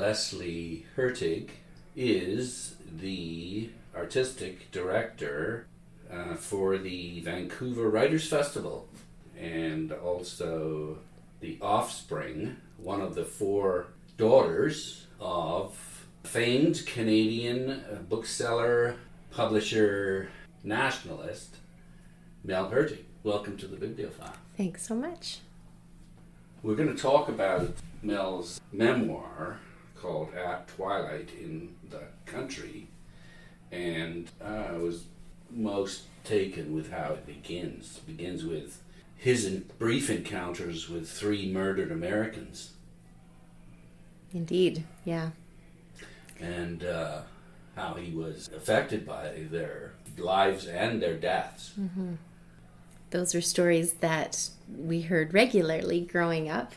Leslie Hurtig is the artistic director uh, for the Vancouver Writers Festival and also the offspring, one of the four daughters of famed Canadian bookseller, publisher, nationalist Mel Hurtig. Welcome to the Bibliophile. Thanks so much. We're going to talk about Mel's memoir called At Twilight in the Country, and I was most taken with how it begins. It begins with his brief encounters with three murdered Americans. Indeed, yeah. And uh, how he was affected by their lives and their deaths. Mm-hmm. Those are stories that we heard regularly growing up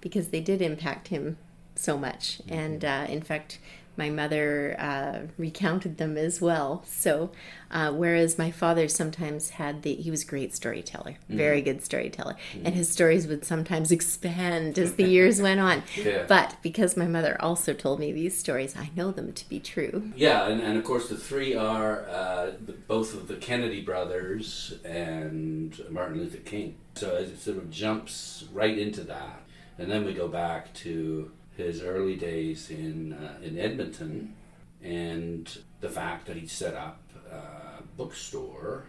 because they did impact him so much. Mm-hmm. And uh, in fact, my mother uh, recounted them as well. So, uh, whereas my father sometimes had the, he was a great storyteller, mm. very good storyteller, mm. and his stories would sometimes expand as the years went on. Yeah. But because my mother also told me these stories, I know them to be true. Yeah, and, and of course, the three are uh, both of the Kennedy brothers and Martin Luther King. So it sort of jumps right into that. And then we go back to his early days in uh, in Edmonton, and the fact that he set up a bookstore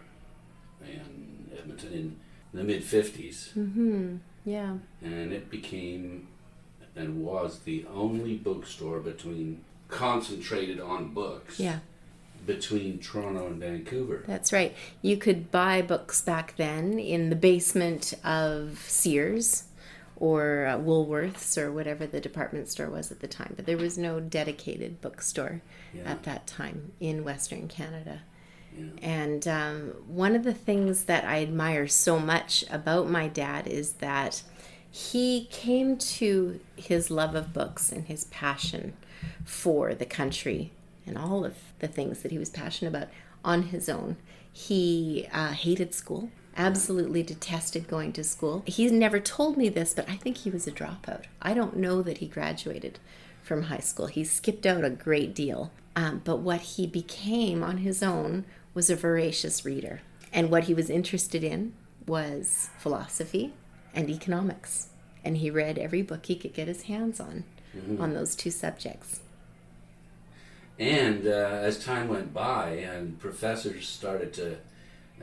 in Edmonton in the mid 50s. Mm-hmm. Yeah. And it became and was the only bookstore between concentrated on books. Yeah. Between Toronto and Vancouver. That's right. You could buy books back then in the basement of Sears or uh, Woolworths or whatever the department store was at the time. But there was no dedicated bookstore yeah. at that time in Western Canada. Yeah. And um, one of the things that I admire so much about my dad is that he came to his love of books and his passion for the country and all of the things that he was passionate about on his own. He uh, hated school absolutely detested going to school. He never told me this, but I think he was a dropout. I don't know that he graduated from high school. He skipped out a great deal. Um, but what he became on his own was a voracious reader. And what he was interested in was philosophy and economics. And he read every book he could get his hands on mm-hmm. on those two subjects. And uh, as time went by and professors started to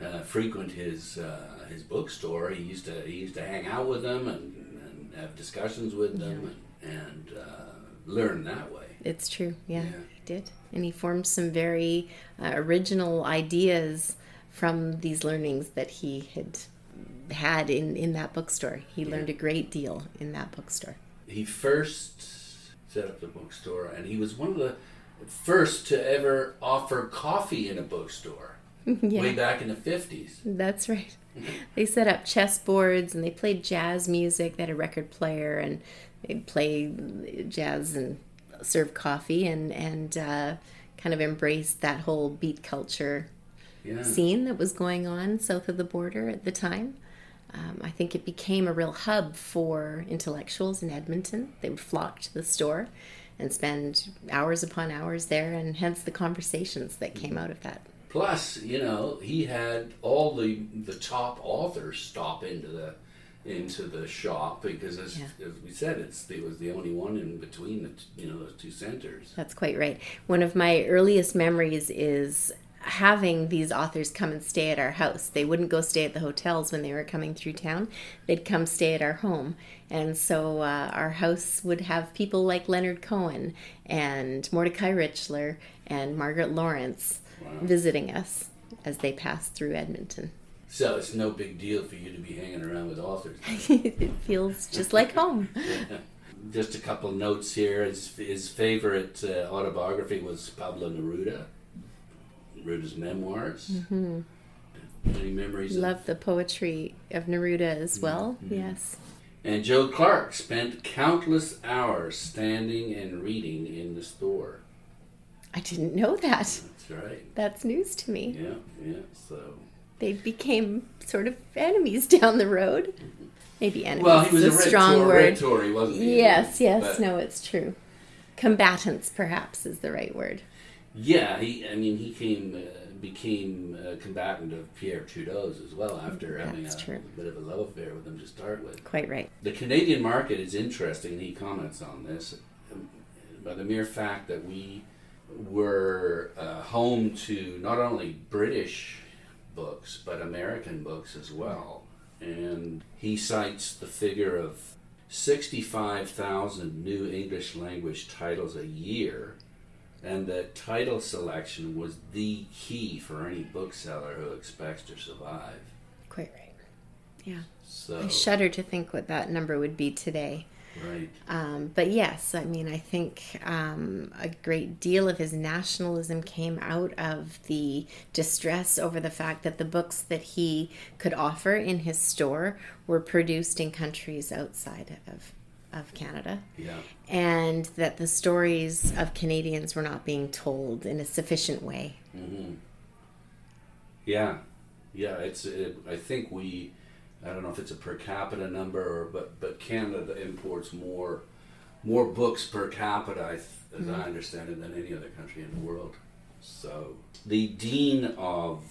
uh, frequent his uh, his bookstore. He used to he used to hang out with them and, and have discussions with them yeah. and, and uh, learn that way. It's true. Yeah, yeah, he did, and he formed some very uh, original ideas from these learnings that he had had in in that bookstore. He yeah. learned a great deal in that bookstore. He first set up the bookstore, and he was one of the first to ever offer coffee in a bookstore yeah. way back in the 50s. That's right. they set up chess boards and they played jazz music. They had a record player and they'd play jazz and serve coffee and, and uh, kind of embraced that whole beat culture yeah. scene that was going on south of the border at the time. Um, I think it became a real hub for intellectuals in Edmonton. They would flock to the store and spend hours upon hours there, and hence the conversations that came out of that. Plus, you know, he had all the the top authors stop into the into the shop because, as, yeah. as we said, it's it was the only one in between the you know those two centers. That's quite right. One of my earliest memories is having these authors come and stay at our house. They wouldn't go stay at the hotels when they were coming through town. They'd come stay at our home. And so uh, our house would have people like Leonard Cohen and Mordecai Richler and Margaret Laurence wow. Visiting us as they pass through Edmonton. So it's no big deal for you to be hanging around with authors. it feels just like home. Just a couple notes here. His, his favorite uh, autobiography was Pablo Neruda, Neruda's memoirs. Mm-hmm. Any memories? Love of... the poetry of Neruda as mm-hmm. well. Mm-hmm. Yes. And Joe Clark spent countless hours standing and reading in the store. I didn't know that. That's right. That's news to me. Yeah, yeah. So they became sort of enemies down the road. Maybe enemies well, he was a, a strong Tory, word. Tory, wasn't he? Yes, yes. But, no, it's true. combatants, perhaps, is the right word. Yeah, he. I mean, he came uh, became a combatant of Pierre Trudeau's as well after having a, true. bit of a love affair with him to start with. Quite right. The Canadian market is interesting. He comments on this by the mere fact that we were uh, home to not only British books but American books as well. And he cites the figure of 65,000 new English language titles a year, and that title selection was the key for any bookseller who expects to survive. Quite right. Yeah. So, I shudder to think what that number would be today. Right. Um, but yes, I mean, I think um, a great deal of his nationalism came out of the distress over the fact that the books that he could offer in his store were produced in countries outside of, of Canada. Yeah. And that the stories of Canadians were not being told in a sufficient way. hmm Yeah, yeah. It's. It, I think we. I don't know if it's a per capita number, or, but but Canada imports more more books per capita, I th- as I understand it, than any other country in the world. So the dean of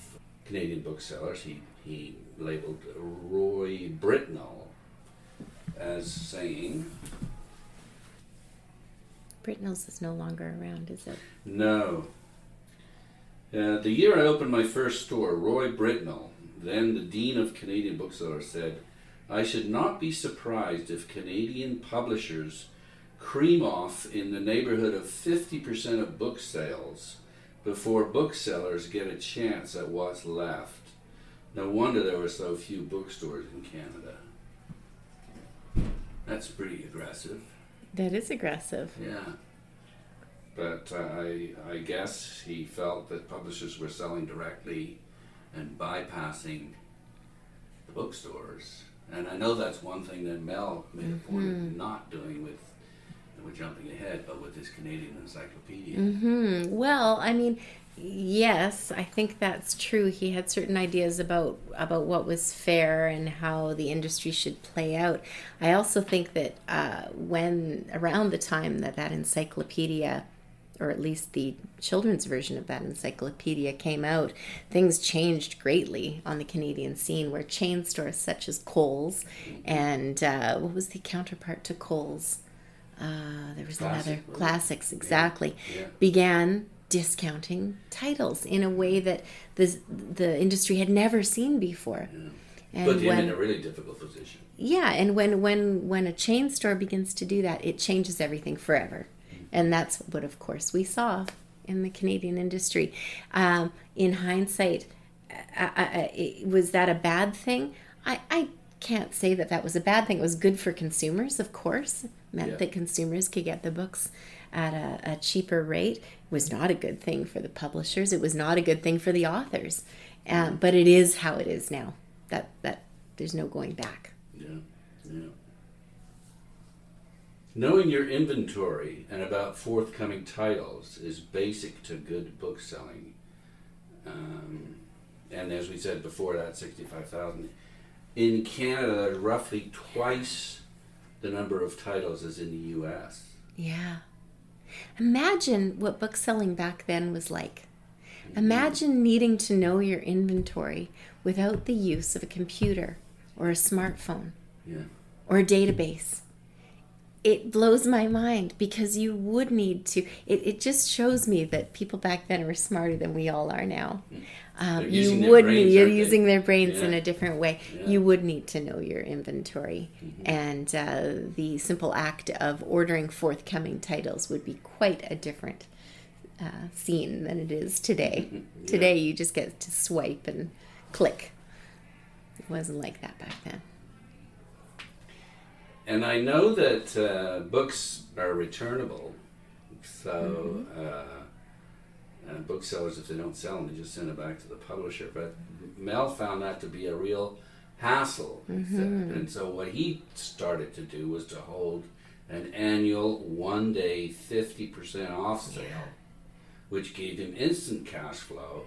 Canadian booksellers, he he labeled Roy Britnell as saying, Britnell's is no longer around, is it? No. Uh, the year I opened my first store, Roy Britnell, then the Dean of Canadian Booksellers, said, I should not be surprised if Canadian publishers cream off in the neighborhood of 50% of book sales before booksellers get a chance at what's left. No wonder there were so few bookstores in Canada. That's pretty aggressive. That is aggressive. Yeah. But uh, I, I guess he felt that publishers were selling directly and bypassing the bookstores. And I know that's one thing that Mel made a point of not doing with, we're jumping ahead, but with this Canadian encyclopedia. Hmm. Well, I mean, yes, I think that's true. He had certain ideas about about what was fair and how the industry should play out. I also think that uh, when around the time that that encyclopedia, or at least the children's version of that encyclopedia came out, things changed greatly on the Canadian scene, where chain stores such as Coles and uh, what was the counterpart to Coles? Uh, there was Classic, another wasn't classics exactly Yeah. began discounting titles in a way that the the industry had never seen before. And Put him in a really difficult position. yeah, and when when when a chain store begins to do that, it changes everything forever, and that's what, of course, we saw in the Canadian industry. Um, in hindsight, I, I, I- was that a bad thing? I, I can't say that that was a bad thing. It was good for consumers, of course. It meant Yeah. that consumers could get the books at a, a cheaper rate. It was not a good thing for the publishers. It was not a good thing for the authors. Um, but it is how it is now. That that there's no going back. Yeah. Knowing your inventory and about forthcoming titles is basic to good book selling. Um, and as we said before, that 65,000. In Canada, roughly twice the number of titles as in the US. Yeah. Imagine what book selling back then was like. Imagine needing to know your inventory without the use of a computer or a smartphone Yeah. or a database. It blows my mind because you would need to. It, it just shows me that people back then were smarter than we all are now. Um, you would brains, need, you're using their brains in a different way. Yeah. Mm-hmm. You would need to know your inventory, and uh, the simple act of ordering forthcoming titles would be quite a different uh, scene than it is today. Yeah. Today, you just get to swipe and click. It wasn't like that back then. And I know that uh, books are returnable, so Mm-hmm. uh, uh, booksellers, if they don't sell them, they just send it back to the publisher. But Mel found that to be a real hassle. Mm-hmm. and so what he started to do was to hold an annual one-day fifty percent off sale, which gave him instant cash flow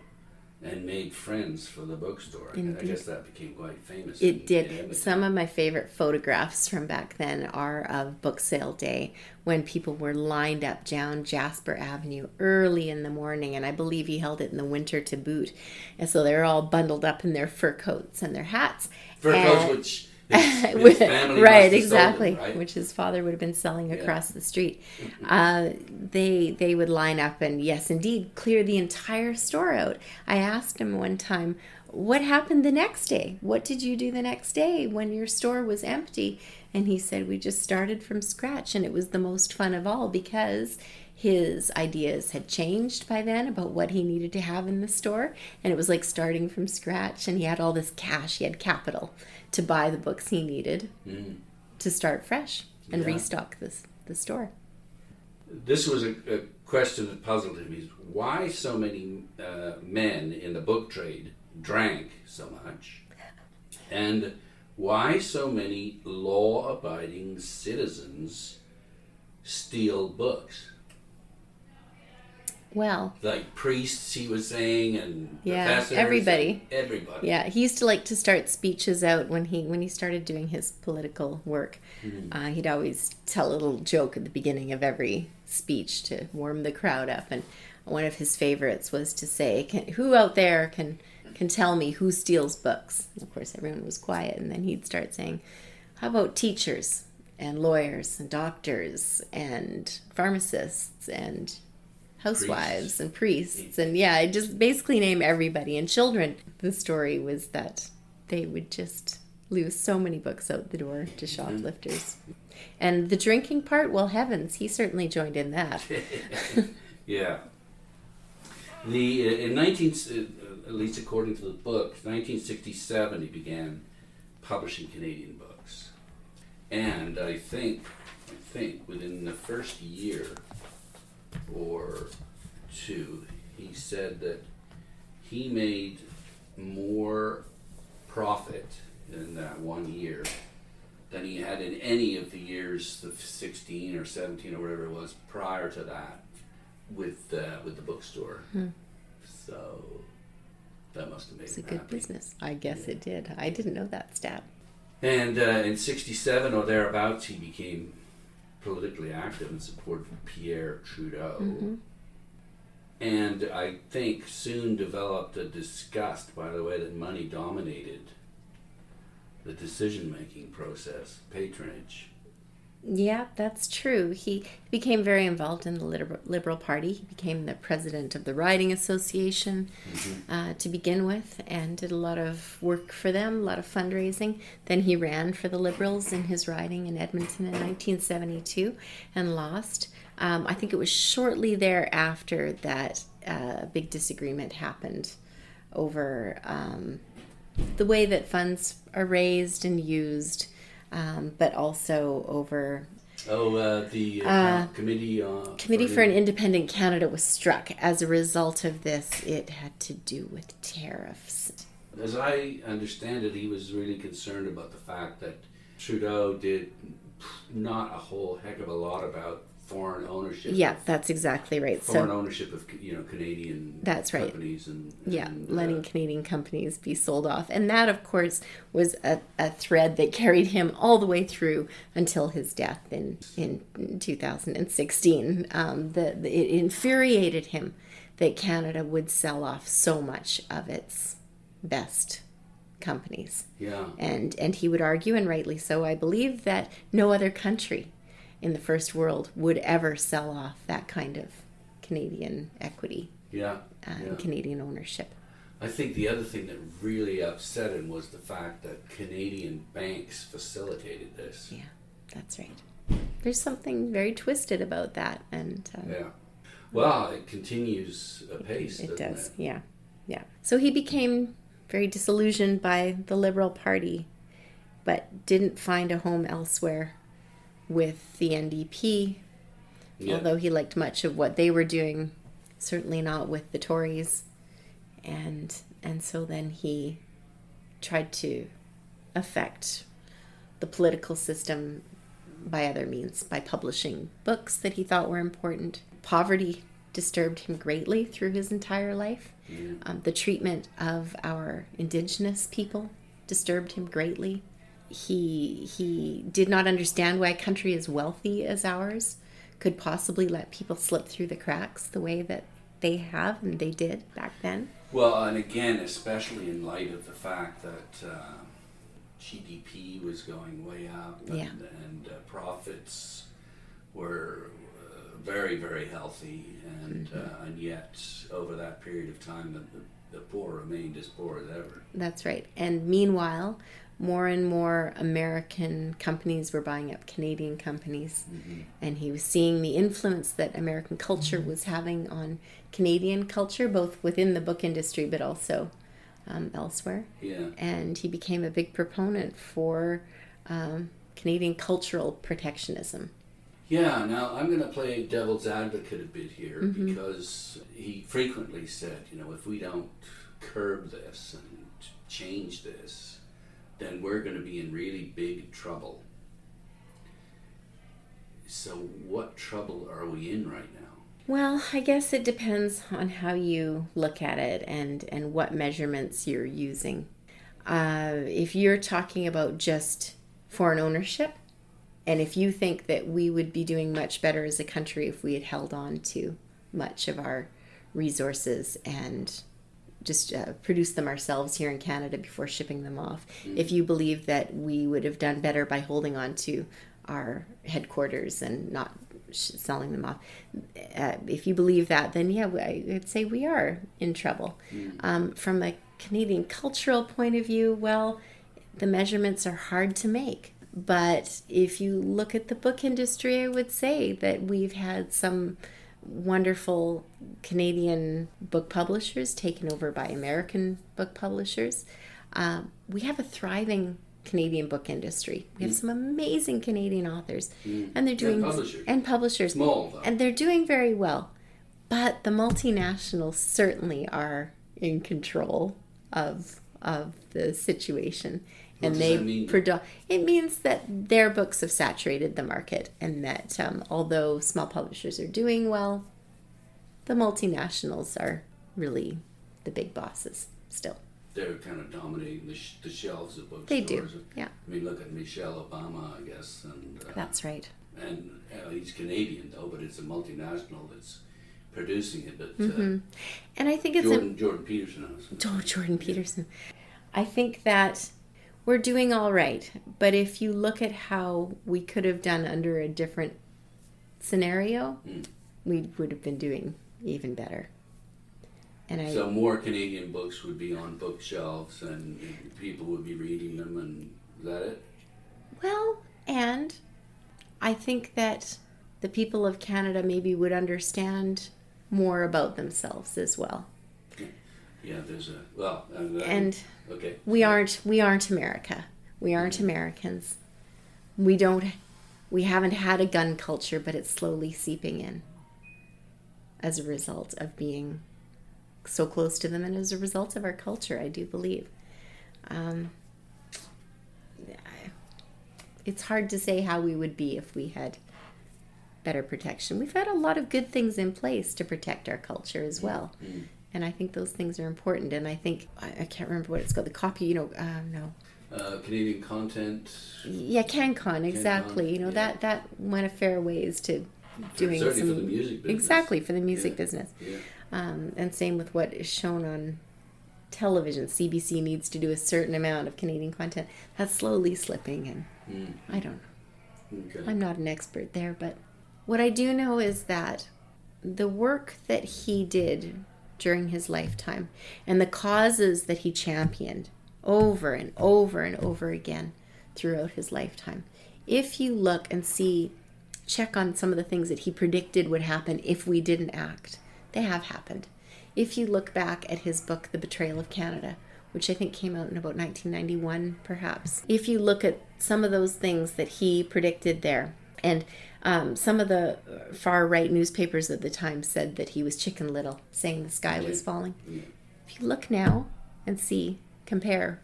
and made friends for the bookstore. And I guess that became quite famous. It did. Some of my favorite photographs from back then are of book sale day when people were lined up down Jasper Avenue early in the morning, and I believe he held it in the winter to boot. And so they're all bundled up in their fur coats and their hats. fur and- coats, which his, his right, must have sold exactly, right? which his father would have been selling Yeah. across the street. Uh, they they would line up and yes, indeed, clear the entire store out. I asked him one time, "What happened the next day? What did you do the next day when your store was empty?" And he said, "We just started from scratch, and it was the most fun of all because." His ideas had changed by then about what he needed to have in the store, and it was like starting from scratch. And he had all this cash, he had capital to buy the books he needed Mm. to start fresh and Yeah. restock this the store. This was a, a question that puzzled him. Is why so many uh, men in the book trade drank so much, and why so many law-abiding citizens steal books, Well, like priests. He was saying, and Yeah, everybody. and everybody. yeah, he used to like to start speeches out when he when he started doing his political work. Uh, he'd always tell a little joke at the beginning of every speech to warm the crowd up. And one of his favorites was to say, can, "Who out there can can tell me who steals books?" And of course, everyone was quiet, and then he'd start saying, "How about teachers?" And lawyers and doctors and pharmacists and housewives and priests and yeah i just basically name everybody. And children the story was that they would just lose so many books out the door to shoplifters. And the drinking part well heavens he certainly joined in that. Yeah. The uh, in nineteen, uh, at least according to the book, nineteen sixty seven, he began publishing Canadian books, and I think, I think within the first year or two, he said that he made more profit in that one year than he had in any of the years of 16 or 17 or whatever it was prior to that with uh, with the bookstore. So that must have made it's a good happy. business. I guess it did. I didn't know that stat. And uh, in 67 or thereabouts, he became politically active and supported Pierre Trudeau. Mm-hmm. And I think soon developed a disgust by the way that money dominated the decision making process, patronage. Yeah, that's true. He became very involved in the Liberal, Liberal Party. He became the president of the Riding Association uh, to begin with and did a lot of work for them, a lot of fundraising. Then he ran for the Liberals in his riding in Edmonton in 1972 and lost. Um, I think it was shortly thereafter that uh, a big disagreement happened over um, the way that funds are raised and used, um, but also over Oh, uh, the uh, Uh, committee. Uh, Committee for an Independent Canada was struck. As a result of this, it had to do with tariffs. As I understand it, he was really concerned about the fact that Trudeau did not a whole heck of a lot about foreign ownership. Yeah, of- that's exactly right. foreign So, ownership of you know Canadian. That's right. Companies and yeah, and, letting uh, Canadian companies be sold off. And that, of course, was a, a thread that carried him all the way through until his death in, in 2016. Um, the, the, it infuriated him that Canada would sell off so much of its best companies. yeah. and and he would argue and rightly so i believe that no other country in the first world would ever sell off that kind of canadian equity Yeah. uh, yeah. and canadian ownership I think the other thing that really upset him was the fact that Canadian banks facilitated this. yeah that's right there's something very twisted about that and um, Yeah. Well, it continues apace. it doesn't does It? yeah yeah so he became very disillusioned by the liberal party but didn't find a home elsewhere with the ndp Yeah. although he liked much of what they were doing, certainly not with the Tories. And and so then he tried to affect the political system by other means, by publishing books that he thought were important. Poverty disturbed him greatly through his entire life. Yeah. Um, the treatment of our indigenous people disturbed him greatly. He he did not understand why a country as wealthy as ours could possibly let people slip through the cracks the way that they have and they did back then. Well, and again, especially in light of the fact that uh, GDP was going way up and, Yeah. and uh, profits were uh, very, very healthy, and uh, and yet over that period of time, the, the, the poor remained as poor as ever. That's right. And meanwhile, more and more American companies were buying up Canadian companies. And he was seeing the influence that American culture was having on Canadian culture, both within the book industry but also um, elsewhere. Yeah. And he became a big proponent for um, Canadian cultural protectionism. Yeah, now I'm going to play devil's advocate a bit here because he frequently said, you know, if we don't curb this and change this, then we're going to be in really big trouble. So, what trouble are we in right now? Well, I guess it depends on how you look at it and, and what measurements you're using. Uh, if you're talking about just foreign ownership, and if you think that we would be doing much better as a country if we had held on to much of our resources and just uh, produce them ourselves here in Canada before shipping them off, if you believe that we would have done better by holding on to our headquarters and not sh- selling them off, uh, if you believe that, then yeah, I would say we are in trouble. Um, from a Canadian cultural point of view, well, the measurements are hard to make. But if you look at the book industry, I would say that we've had some wonderful Canadian book publishers taken over by American book publishers. Um, we have a thriving Canadian book industry. We have some amazing Canadian authors, and they're doing publishers. and publishers, Small, and they're doing very well. But the multinationals certainly are in control of of the situation, and they mean? predo- it means that their books have saturated the market, and that um, although small publishers are doing well, the multinationals are really the big bosses still. They're kind of dominating the, sh- the shelves of bookstores. They do, yeah. I mean, look at Michelle Obama, I guess, and uh, That's right. and uh, he's Canadian though, but it's a multinational that's producing it. But Mm-hmm. And I think uh, it's a, Jordan Jordan Peterson. Oh, Jordan Peterson. I think that we're doing all right, but if you look at how we could have done under a different scenario, Mm. we would have been doing even better. And I, So more Canadian books would be on bookshelves, and people would be reading them, and is that it? well, and I think that the people of Canada maybe would understand more about themselves as well. Yeah, there's a well, and, uh, And okay, we aren't we aren't America. We aren't Americans. We don't we haven't had a gun culture, but it's slowly seeping in as a result of being so close to them and as a result of our culture, I do believe. Um, it's hard to say how we would be if we had better protection. We've had a lot of good things in place to protect our culture as well. And I think those things are important. And I think, I, I can't remember what it's called, the copy, you know, uh, no. uh, Canadian content. Yeah, CanCon, exactly. you know, yeah. that, that went a fair ways to doing certainly some. for the music business. Exactly, for the music Yeah. business. Yeah, Um, and same with what is shown on television. CBC needs to do a certain amount of Canadian content. That's slowly slipping, and Mm. I don't know. okay. I'm not an expert there, but what I do know is that the work that he did during his lifetime and the causes that he championed over and over and over again throughout his lifetime. If you look and see, check on some of the things that he predicted would happen if we didn't act, they have happened. If you look back at his book, The Betrayal of Canada, which I think came out in about 1991, perhaps, if you look at some of those things that he predicted there, and um, some of the far right newspapers at the time said that he was chicken little, saying the sky was falling. Yeah. If you look now and see, compare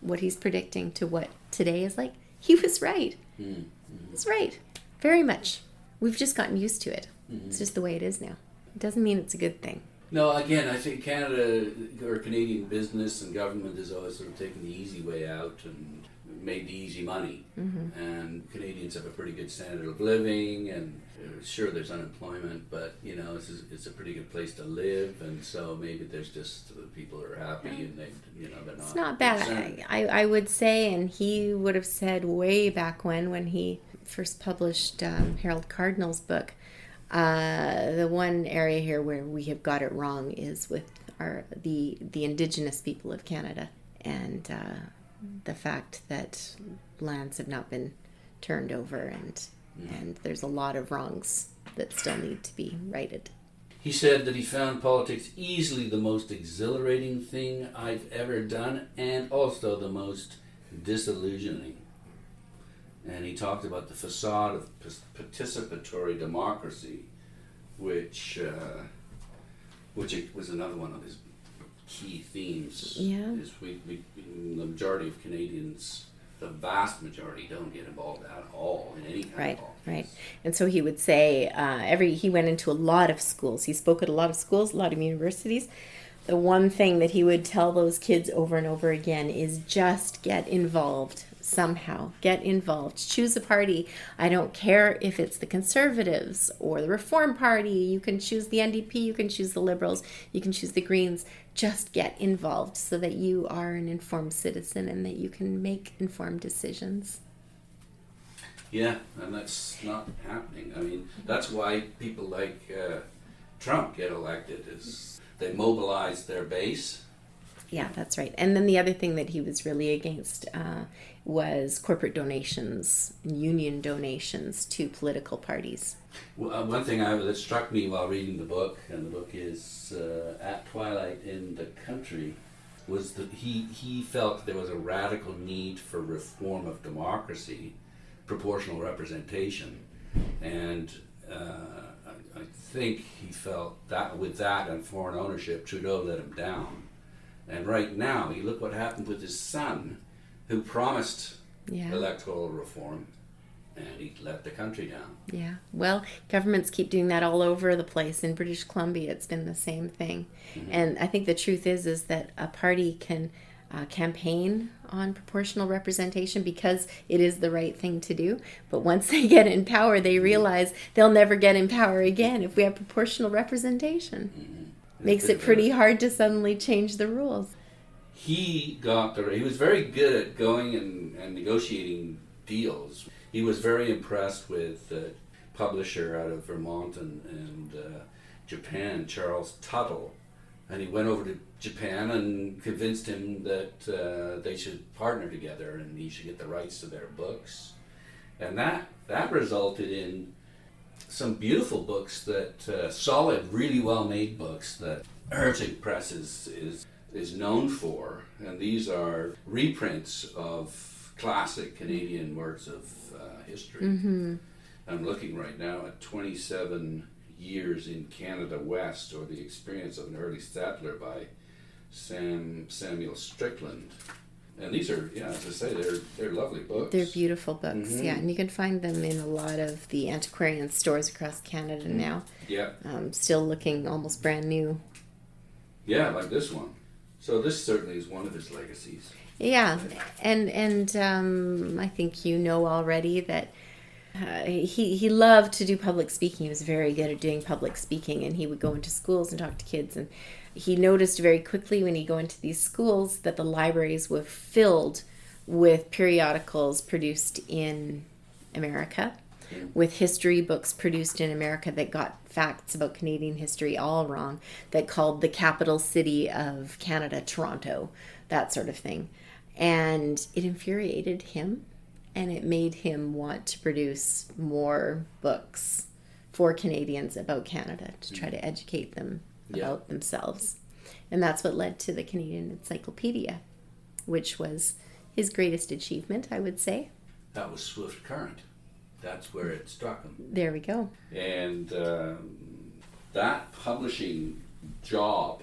what he's predicting to what today is like, he was right. Mm. He's right. Very much. We've just gotten used to it. Mm-hmm. It's just the way it is now. It doesn't mean it's a good thing. No, again, I think Canada or Canadian business and government has always sort of taken the easy way out and made the easy money. Mm-hmm. And Canadians have a pretty good standard of living, and uh, sure, there's unemployment, but you know, it's, it's a pretty good place to live, and so maybe there's just uh, people are happy and they, you know, they're not. It's not bad. concerned. I, I would say, and he would have said way back when, when he first published um, Harold Cardinal's book, uh, the one area here where we have got it wrong is with our the the Indigenous people of Canada and uh, the fact that lands have not been turned over and and there's a lot of wrongs that still need to be righted. He said that he found politics easily the most exhilarating thing I've ever done and also the most disillusioning. And he talked about the facade of participatory democracy, which uh, which was another one of his key themes. Yeah. Is we, we the majority of Canadians, the vast majority, don't get involved at all in any kind Right, of politics. right. And so he would say uh, every he went into a lot of schools. He spoke at a lot of schools, a lot of universities. The one thing that he would tell those kids over and over again is just get involved somehow. Get involved. Choose a party. I don't care if it's the Conservatives or the Reform Party. You can choose the NDP. You can choose the Liberals. You can choose the Greens. Just get involved so that you are an informed citizen and that you can make informed decisions. Yeah, and that's not happening. I mean, that's why people like uh, Trump get elected is they mobilize their base. Yeah, that's right. And then the other thing that he was really against uh, was corporate donations, union donations to political parties. Well, uh, one thing I, that struck me while reading the book, and the book is uh, At Twilight in the Country, was that he, he felt there was a radical need for reform of democracy, proportional representation, and uh, I, I think he felt that with that and foreign ownership, Trudeau let him down. And right now, you look what happened with his son, who promised Yeah. electoral reform, and he let the country down. Yeah. Well, governments keep doing that all over the place. In British Columbia, it's been the same thing. Mm-hmm. And I think the truth is is that a party can uh, campaign on proportional representation because it is the right thing to do. But once they get in power, they mm-hmm. realize they'll never get in power again if we have proportional representation. Mm-hmm. Makes it pretty hard to suddenly change the rules. He got the he was very good at going and, and negotiating deals. He was very impressed with the publisher out of vermont and, and uh, japan charles tuttle. And he went over to japan and convinced him that uh, they should partner together and he should get the rights to their books. And that that resulted in some beautiful books that uh, solid, really well made books that Hurtig Press is, is is known for, and these are reprints of classic Canadian works of uh, history. I'm looking right now at 27 years in Canada West, or the experience of an early settler by Sam Samuel Strickland. And these are, yeah, as I say, they're they're lovely books. They're beautiful books, Mhm. yeah, and you can find them in a lot of the antiquarian stores across Canada now. Yeah, Um, still looking almost brand new. yeah, like this one. So this certainly is one of his legacies. Yeah, and and um, I think you know already that uh, he he loved to do public speaking. He was very good at doing public speaking, and he would go into schools and talk to kids. And he noticed very quickly when he go into these schools that the libraries were filled with periodicals produced in America, with history books produced in America that got facts about Canadian history all wrong, that called the capital city of Canada Toronto, that sort of thing. And it infuriated him and it made him want to produce more books for Canadians about Canada to try to educate them Yeah. about themselves. And that's what led to the Canadian Encyclopedia, which was his greatest achievement, I would say. That was Swift Current. That's where it struck him. There we go. And um, that publishing job,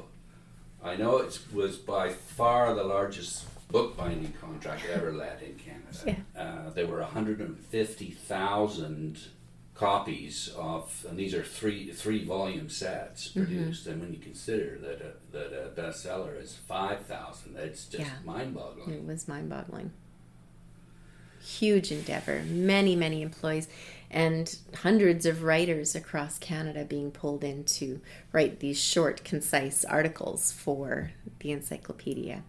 I know it was by far the largest bookbinding contract ever let in Canada. Uh, there were 150,000 copies of, and these are three three volume sets Mm-hmm. produced. And when you consider that a, that a bestseller is five thousand, it's just Yeah. mind boggling. It was mind boggling. Huge endeavor, many, many employees, and hundreds of writers across Canada being pulled in to write these short, concise articles for the encyclopedia.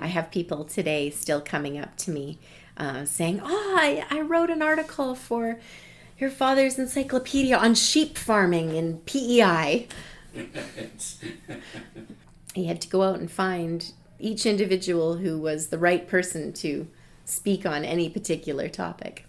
I have people today still coming up to me uh, saying, Oh, I, I wrote an article for your father's encyclopedia on sheep farming in PEI. He had to go out and find each individual who was the right person to speak on any particular topic.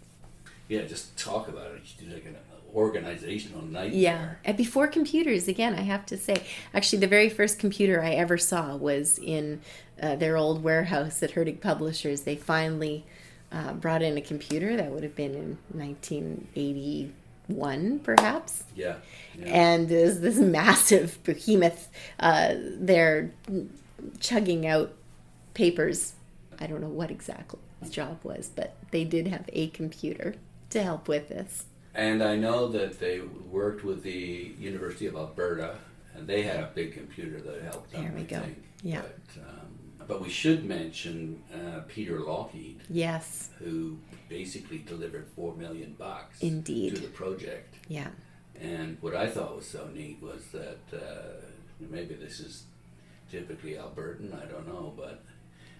yeah, just talk about it. It's like an organizational nightmare. Yeah, and before computers, again, I have to say, actually, the very first computer I ever saw was in uh, their old warehouse at Hurtig Publishers. They finally uh, brought in a computer that would have been in 1981, perhaps. Yeah. yeah. and there's this massive behemoth uh, there chugging out papers. I don't know what exactly job was, but they did have a computer to help with this. And I know that they worked with the University of Alberta, and they had a big computer that helped them. There we I go. Think. Yeah. But, um, but we should mention uh, Peter Lougheed. Yes, who basically delivered four million bucks Indeed. to the project. yeah, And what I thought was so neat was that uh, maybe this is typically Albertan, I don't know, but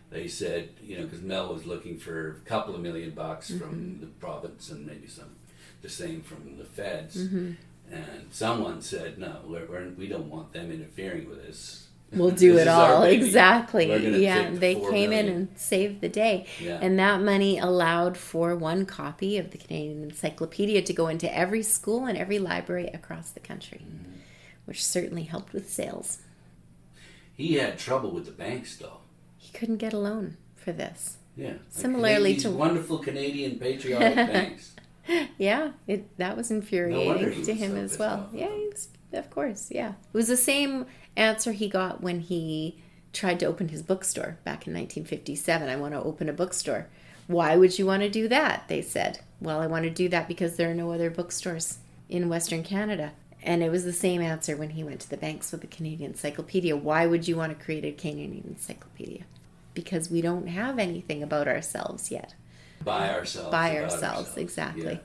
they said, you know, because Mel was looking for a couple of million bucks Mm-hmm. from the province and maybe some the same from the feds. Mm-hmm. And someone said, no, we're, we're, we don't want them interfering with this. we'll do it all exactly. Yeah, the they came in and saved the day, Yeah. and that money allowed for one copy of the Canadian Encyclopedia to go into every school and every library across the country, Mm-hmm. which certainly helped with sales. He had trouble with the banks, though. He couldn't get a loan for this. Yeah. Similarly to- wonderful Canadian patriotic banks. Yeah, it that was infuriating he to was him so as well. Yeah, he was, of course. Yeah, it was the same answer he got when he tried to open his bookstore back in 1957. I want to open a bookstore. Why would you want to do that? They said. Well, I want to do that because there are no other bookstores in Western Canada. And it was the same answer when he went to the banks with the Canadian Encyclopedia. Why would you want to create a Canadian Encyclopedia? Because we don't have anything about ourselves yet. by ourselves. By about ourselves, exactly.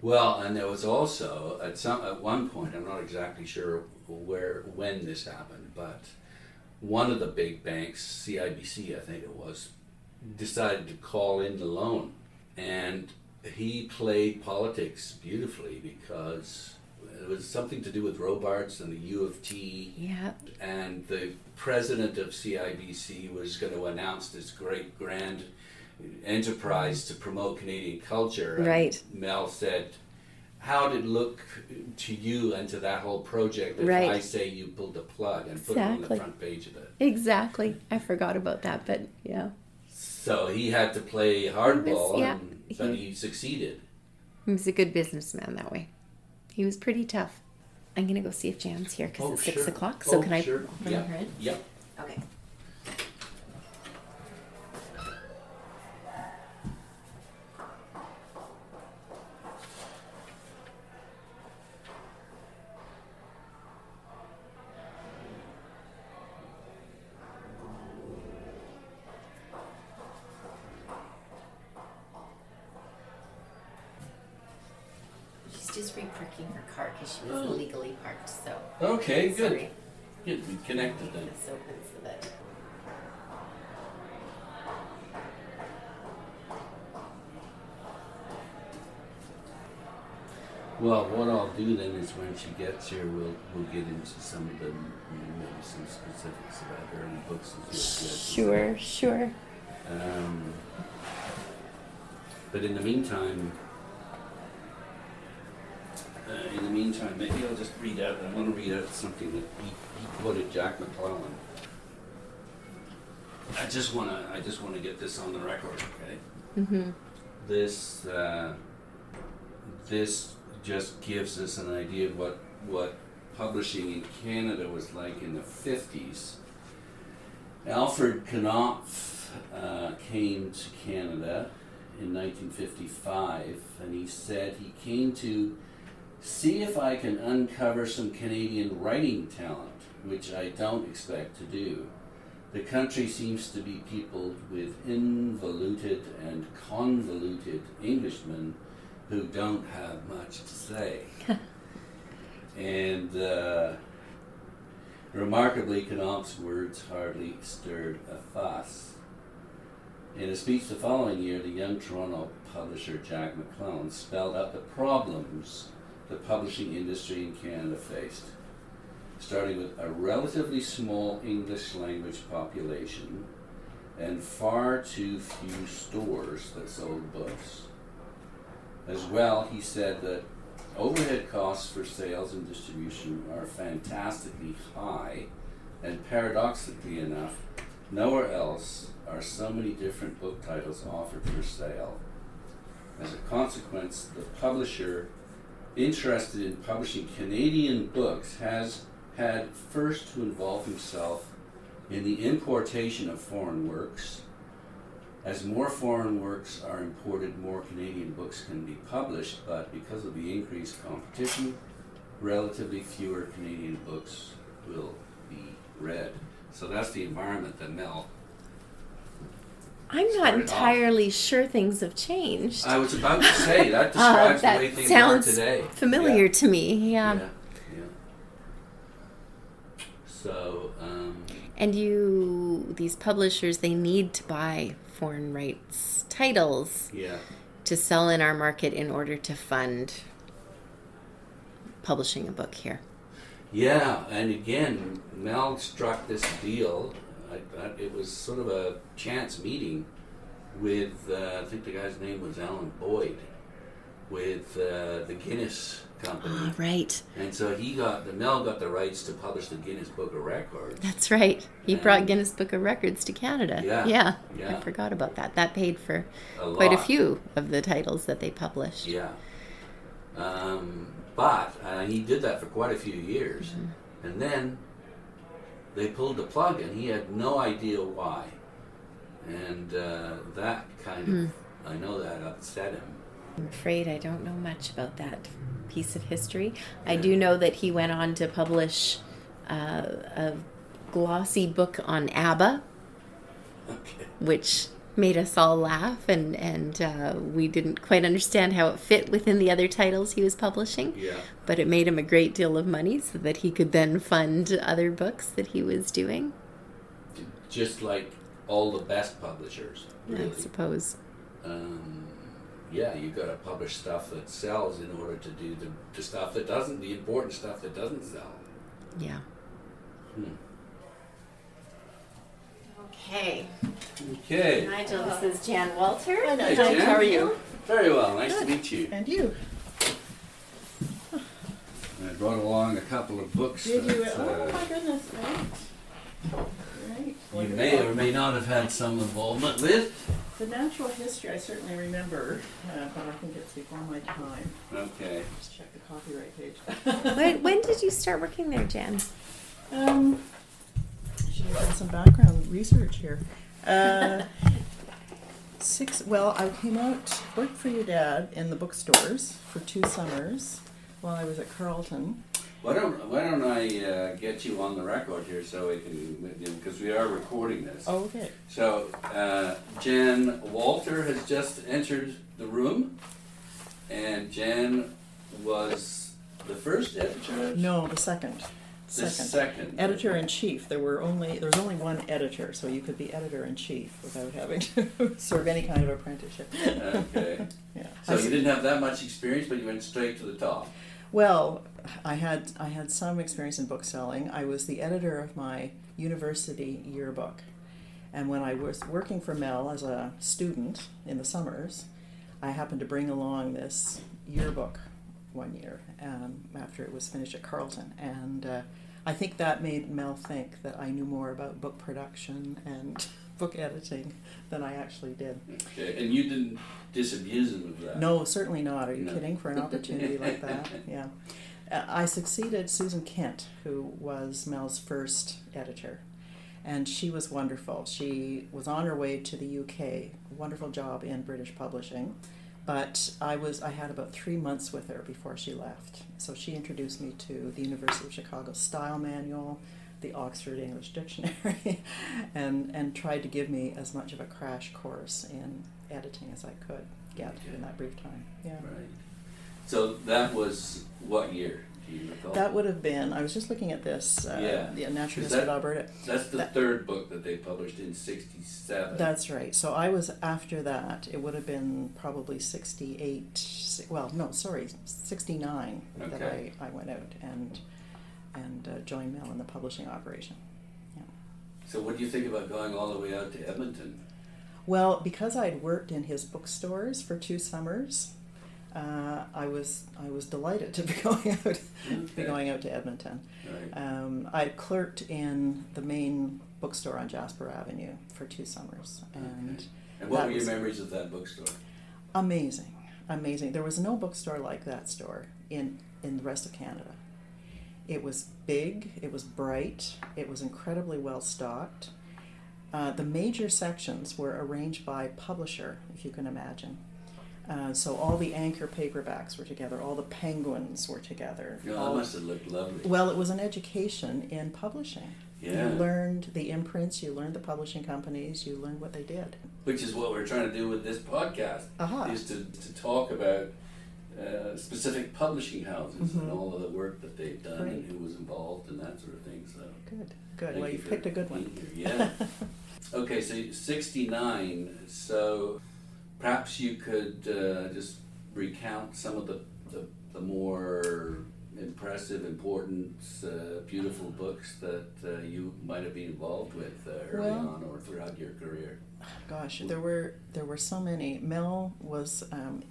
Well, and there was also at some at one point, I'm not exactly sure where when this happened, but one of the big banks, CIBC, I think it was, decided to call in the loan, and he played politics beautifully because it was something to do with Robarts and the U of T Yeah, and the president of CIBC was going to announce this great grand enterprise to promote Canadian culture. And Right. Mel said, "How did it look to you and to that whole project if Right. I say you pulled the plug and put it on the front page of it?" Exactly. I forgot about that, but yeah. So he had to play hardball, yeah, and, but he- he succeeded. He was a good businessman that way. He was pretty tough. I'm gonna go see if Jan's here because oh, it's six Oh, sure. o'clock. So Oh, can I sure. bring Yeah. her in? Yep. Okay. She's just reparking her car because she was Oh. illegally parked. So Okay. Good. sorry. Good. We connected then. This opens the bed. Well, what I'll do then is when she gets here, we'll we'll get into some of the you know, maybe some specifics about early books. and things like Sure, sure. Um, but in the meantime, uh, in the meantime, maybe I'll just read out. I want to read out something that he, he quoted Jack McClelland. I just want to. I just want to get this on the record, okay? Mm-hmm. this uh, this just gives us an idea of what what publishing in Canada was like in the fifties. Alfred Knopf uh, came to Canada in 1955, and he said he came to see if I can uncover some Canadian writing talent, which I don't expect to do. The country seems to be peopled with involuted and convoluted Englishmen who don't have much to say. and uh, remarkably, Knopf's words hardly stirred a fuss. In a speech the following year, the young Toronto publisher Jack McClelland spelled out the problems the publishing industry in Canada faced, starting with a relatively small English language population and far too few stores that sold books. As well, he said that overhead costs for sales and distribution are fantastically high, and paradoxically enough, nowhere else are so many different book titles offered for sale. As a consequence, the publisher interested in publishing Canadian books has had first to involve himself in the importation of foreign works. As more foreign works are imported, more Canadian books can be published, but because of the increased competition, relatively fewer Canadian books will be read. So that's the environment that Mel I'm not Started off. entirely sure things have changed. I was about to say that Uh, that the way things sounds are today. familiar Yeah. to me. Yeah. yeah. yeah. So, um, And you, these publishers, they need to buy foreign rights titles yeah, to sell in our market in order to fund publishing a book here. yeah, and again, Mel struck this deal. I, I, it was sort of a chance meeting with uh, I think the guy's name was Alan Boyd, with uh, the Guinness Company, Ah, right. and so he got the Mel got the rights to publish the Guinness Book of Records. That's right. He brought Guinness Book of Records to Canada. Yeah, Yeah. yeah. I forgot about that. That paid for A quite a few of the titles that they published. Yeah. Um, but uh, he did that for quite a few years. Mm-hmm. And then they pulled the plug and he had no idea why. And uh, that kind Hmm. of, I know that upset him. I'm afraid I don't know much about that piece of history. I do know that he went on to publish uh, a glossy book on ABBA, Okay. which made us all laugh, and and uh, we didn't quite understand how it fit within the other titles he was publishing. Yeah. But it made him a great deal of money, so that he could then fund other books that he was doing. Just like all the best publishers, really. I suppose. Um, yeah, you got to publish stuff that sells in order to do the, the stuff that doesn't, the important stuff that doesn't sell. Yeah. Hmm. Okay. Okay. Nigel, this is Jan Walter. Hi, Hi, Jan. how are you? Very well. Nice to meet you. And you? I brought along a couple of books. Did you? Oh uh, my goodness, right? Right. you may or may not have had some involvement with. The natural history I certainly remember, uh, but I think it's before my time. Okay. Just check the copyright page. When, when did you start working there, Jan? Um, I should have done some background research here. Uh, six. Well, I came out, worked for your dad in the bookstores for two summers while I was at Carleton. Why don't Why don't I uh, get you on the record here so we can because we are recording this. Oh, okay. So uh, Jan Walter has just entered the room, and Jan was the first editor. No, the second. The Second. Editor in chief. There were only there was only one editor, so you could be editor in chief without having to serve any kind of apprenticeship. Okay. Yeah. So you didn't have that much experience, but you went straight to the top. Well, I had I had some experience in book selling. I was the editor of my university yearbook, and when I was working for Mel as a student in the summers, I happened to bring along this yearbook one year um, after it was finished at Carleton, and uh, I think that made Mel think that I knew more about book production and book editing than I actually did. Okay. And you didn't disabuse him of that. No, certainly not. Are you No. kidding? For an opportunity like that, yeah. Uh, I succeeded Susan Kent, who was Mel's first editor, and she was wonderful. She was on her way to the UK. Wonderful job in British publishing, But I was I had about three months with her before she left. So she introduced me to the University of Chicago Style Manual, the Oxford English Dictionary, and and tried to give me as much of a crash course in editing as I could get Okay. in that brief time. Yeah. Right. So that was what year? Recall? That would have been. I was just looking at this. Uh, Yeah. The Natural Is History of Alberta. That's the that- third book that they published in '67. That's right. So I was after that. It would have been probably 68. Well, no, sorry, 69 okay. that I, I went out and and uh, joined Mel in the publishing operation. Yeah. So what do you think about going all the way out to Edmonton? Well, because I'd worked in his bookstores for two summers, uh, I was I was delighted to be going out to be going out to Edmonton. Right. Um, I clerked in the main bookstore on Jasper Avenue for two summers, and Okay. And what were your memories of that bookstore? amazing, amazing. There was no bookstore like that store in in the rest of Canada. It was big, it was bright, it was incredibly well stocked. Uh, the major sections were arranged by publisher, if you can imagine. Uh, so all the anchor paperbacks were together, all the penguins were together. You know, all- that must have looked lovely. well, it was an education in publishing. Yeah. You learned the imprints, you learned the publishing companies, you learned what they did. Which is what we're trying to do with this podcast, Aha. is to, to talk about uh, specific publishing houses and Mhm. all of the work that they've done and who was involved and that sort of thing. So Good, good. well, you, for picked a good one. here. Yeah. okay, so 69. So perhaps you could uh, just recount some of the, the, the more impressive, important, uh, beautiful books that uh, you might have been involved with uh, early Well- on or throughout your career. Gosh, there were there were so many. Mel was um,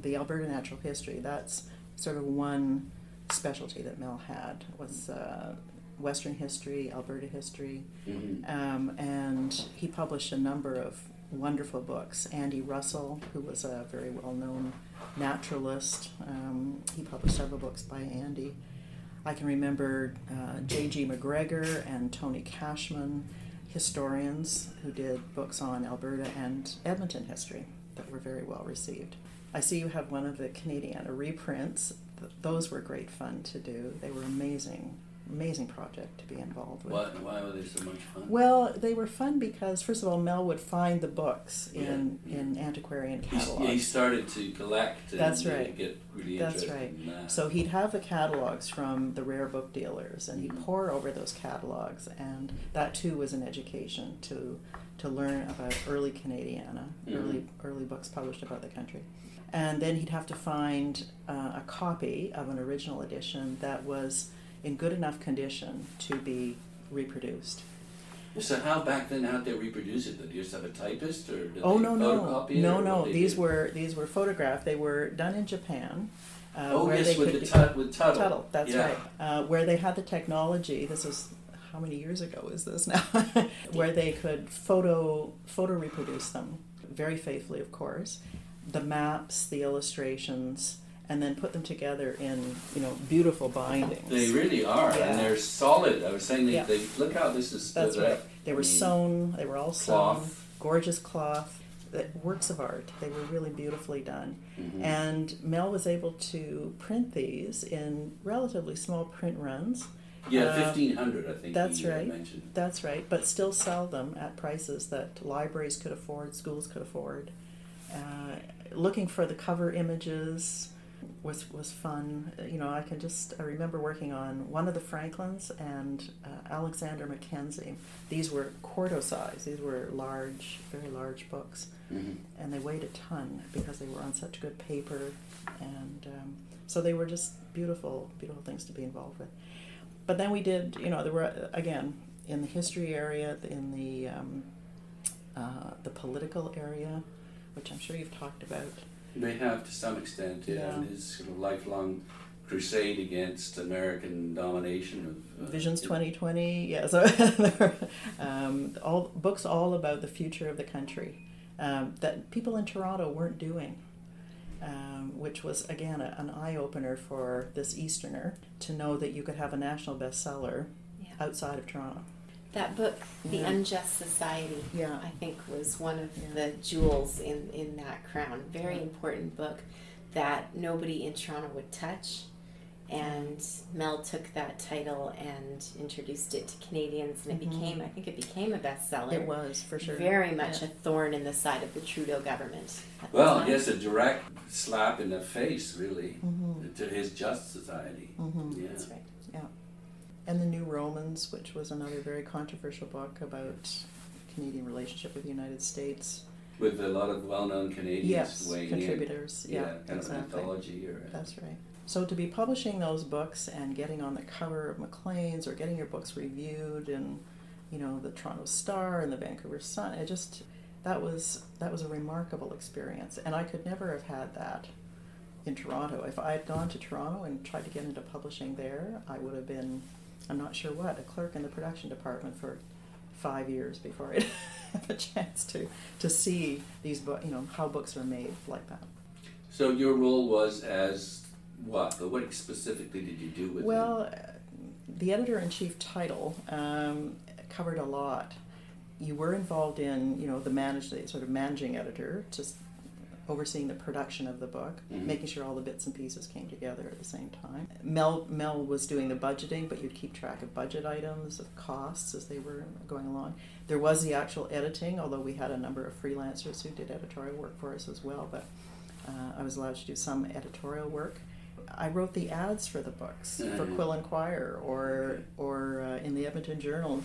the Alberta Natural History. That's sort of one specialty that Mel had was uh, Western history, Alberta history, Mhm. um, and he published a number of wonderful books. Andy Russell, who was a very well known naturalist, um, he published several books by Andy. I can remember uh, J.G. McGregor and Tony Cashman, historians who did books on Alberta and Edmonton history that were very well received. I see you have one of the Canadiana reprints. Th- those were great fun to do. They were amazing, amazing project to be involved with. Why, why were they so much fun? Well, they were fun because first of all, Mel would find the books in Yeah. in antiquarian He, catalogs. yeah, he started to collect and That's right. get really That's interested right. in that. So he'd have the catalogs from the rare book dealers, and he'd Mhm. pour over those catalogs, and that too was an education to to learn about early Canadiana, Mhm. early early books published about the country, and then he'd have to find uh, a copy of an original edition that was in good enough condition to be reproduced. So how back then how'd they reproduce it? Did you just have a typist or did Oh they no no it no or no! These did? were these were photographed. They were done in Japan. Uh, oh where yes they with could the tut with Tuttle. Tuttle, that's yeah. right. Uh, where they had the technology. This is how many years ago is this now? where they could photo photo reproduce them very faithfully, of course. The maps, the illustrations, and then put them together in you know beautiful bindings. They really are, Yeah. and they're solid. I was saying they, Yeah. they look how this is That's right. They were sewn. They were all sewn. Gorgeous cloth. Works of art. They were really beautifully done. mhm. And Mel was able to print these in relatively small print runs. yeah, uh, fifteen hundred I think. that's you, right. Mentioned. That's right, but still sell them at prices that libraries could afford, schools could afford. Uh, looking for the cover images was was fun. Uh, You know, I can just I remember working on one of the Franklins and uh, Alexander Mackenzie. These were quarto size. These were large, very large books, Mhm. and they weighed a ton because they were on such good paper, and um, so they were just beautiful, beautiful things to be involved with. But then we did, you know, there were uh, again in the history area, in the um, uh, the political area, which I'm sure you've talked about. They have to some extent, yeah, Yeah. and his sort of lifelong crusade against American domination of uh, Visions 2020, yeah. So um, all books all about the future of the country um, that people in Toronto weren't doing, um, which was again a, an eye opener for this Easterner to know that you could have a national bestseller Yeah. outside of Toronto. That book, The Yeah. Unjust Society, Yeah. I think was one of Yeah. the jewels in, in that crown. Very Yeah. important book that nobody in Toronto would touch. And Mel took that title and introduced it to Canadians, and it Mhm. became, I think it became a bestseller. It was for sure. Very much Yeah. a thorn in the side of the Trudeau government. Well, time. yes, a direct slap in the face, really, Mhm. to his just society. Mhm. Yeah. That's right. And the New Romans, which was another very controversial book about Canadian relationship with the United States. With a lot of well-known Canadians Yes, contributors. in. Yeah, kind of an exactly. anthology or. a- That's right. So to be publishing those books and getting on the cover of Maclean's or getting your books reviewed in, you know, the Toronto Star and the Vancouver Sun, it just that was that was a remarkable experience, and I could never have had that in Toronto. If I had gone to Toronto and tried to get into publishing there, I would have been, I'm not sure what, a clerk in the production department for five years before I'd have a chance to to see these books, you know, how books are made like that. So your role was as what? But what specifically did you do with Well, uh, the editor in chief title um, covered a lot. You were involved in, you know, the manage, the sort of managing editor, just overseeing the production of the book, Mhm. making sure all the bits and pieces came together at the same time. Mel Mel was doing the budgeting, but you'd keep track of budget items, of costs as they were going along. There was the actual editing, although we had a number of freelancers who did editorial work for us as well. But uh, I was allowed to do some editorial work. I wrote the ads for the books for Mhm. Quill and Quire or or uh, in the Edmonton Journal.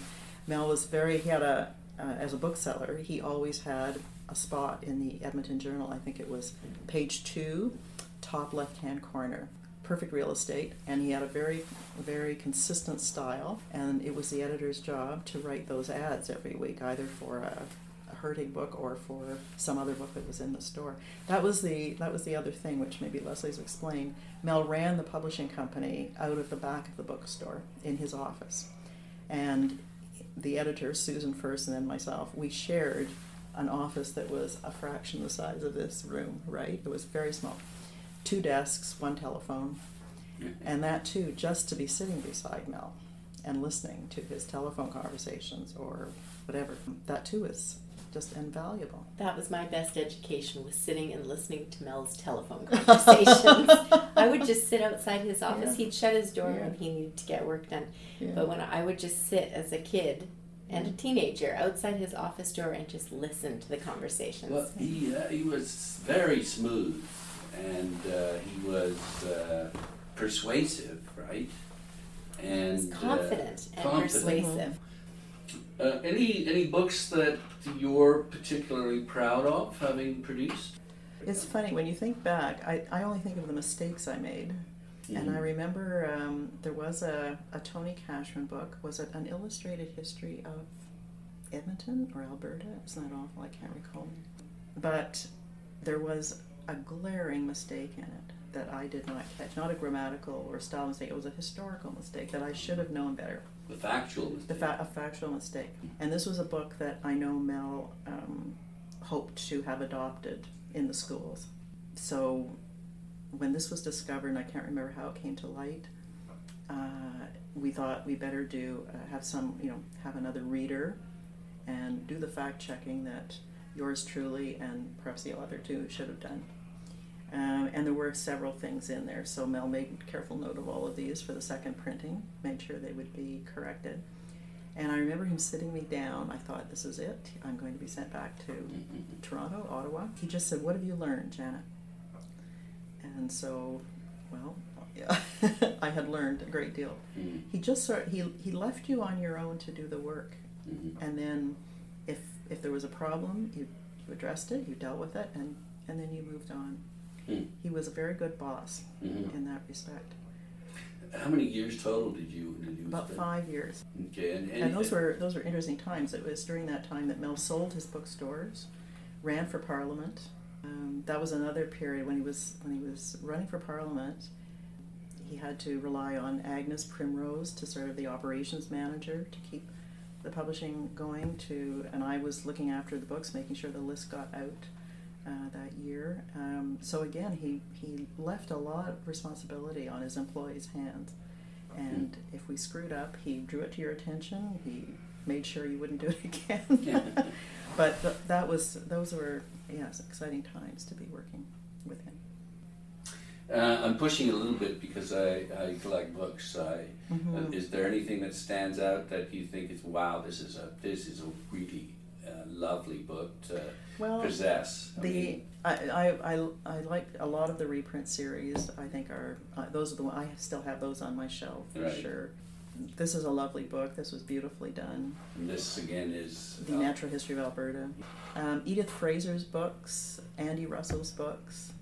Mel was very he had a uh, as a bookseller he always had a spot in the Edmonton Journal. I think it was page two, top left hand corner. Perfect real estate, and he had a very very consistent style. And it was the editor's job to write those ads every week, either for a, a Hurtig book or for some other book that was in the store. That was the that was the other thing, which maybe Leslie's explained. Mel ran the publishing company out of the back of the bookstore in his office, and the editor Susan first, and then myself, we shared an office that was a fraction the size of this room. Right, it was very small. Two desks, one telephone, and that too just to be sitting beside Mel and listening to his telephone conversations or whatever. That too is just invaluable. That was my best education was sitting and listening to Mel's telephone conversations. I would just sit outside his office. Yeah. He'd shut his door Yeah. when he needed to get work done. Yeah. But when I would just sit as a kid and a teenager outside his office door and just listen to the conversations. Well, he, uh, he was very smooth and uh, he was uh, persuasive, right? And He was uh, confident and confident. persuasive. Uh, any any books that you're particularly proud of having produced? It's funny when you think back. I, I only think of the mistakes I made, and I Mhm. remember um, there was a, a Tony Cashman book. Was it an illustrated history of Edmonton or Alberta? Isn't that awful? I can't recall. But there was a glaring mistake in it that I did not catch. Not a grammatical or style mistake. It was a historical mistake that I should have known better. the factual The mistake. fa- a factual mistake. And this was a book that I know Mel um, hoped to have adopted in the schools. So when this was discovered, and I can't remember how it came to light, uh, we thought we better do uh, have some, you know, have another reader and do the fact checking that yours truly and perhaps the author too should have done. Um, and there were several things in there, so Mel made careful note of all of these for the second printing, made sure they would be corrected. And I remember him sitting me down. I thought, this is it. I'm going to be sent back to Mhm. Toronto, Ottawa. He just said, What have you learned, Janet? And so, well, yeah, I had learned a great deal. Mhm. He just sort he, he left you on your own to do the work. Mhm. And then if if there was a problem, you, you addressed it, you dealt with it, and, and then you moved on. Hmm. He was a very good boss Mhm. in that respect. How many years total did you did you About spend? five years. Okay, and, and, And those were those were interesting times. It was during that time that Mel sold his bookstores, ran for Parliament. Um, that was another period when he was when he was running for Parliament. He had to rely on Agnes Primrose to sort of the operations manager to keep the publishing going. To and I was looking after the books, making sure the list got out uh, that year. Um, so again, he he left a lot of responsibility on his employees' hands. And if we screwed up, he drew it to your attention. He made sure you wouldn't do it again. but th- that was those were yes exciting times to be working with him. Uh, I'm pushing a little bit because I, I collect books. I, Mm-hmm. uh, is there anything that stands out that you think is wow? This is a this is a really uh, lovely book to Well, possess. I The mean, I, I, I, I like a lot of the reprint series. I think are uh, those are the one I still have those on my shelf for Right. sure. This is a lovely book. This was beautifully done. and this again is The uh, Natural History of Alberta. Um, Edith Fraser's books, Andy Russell's books,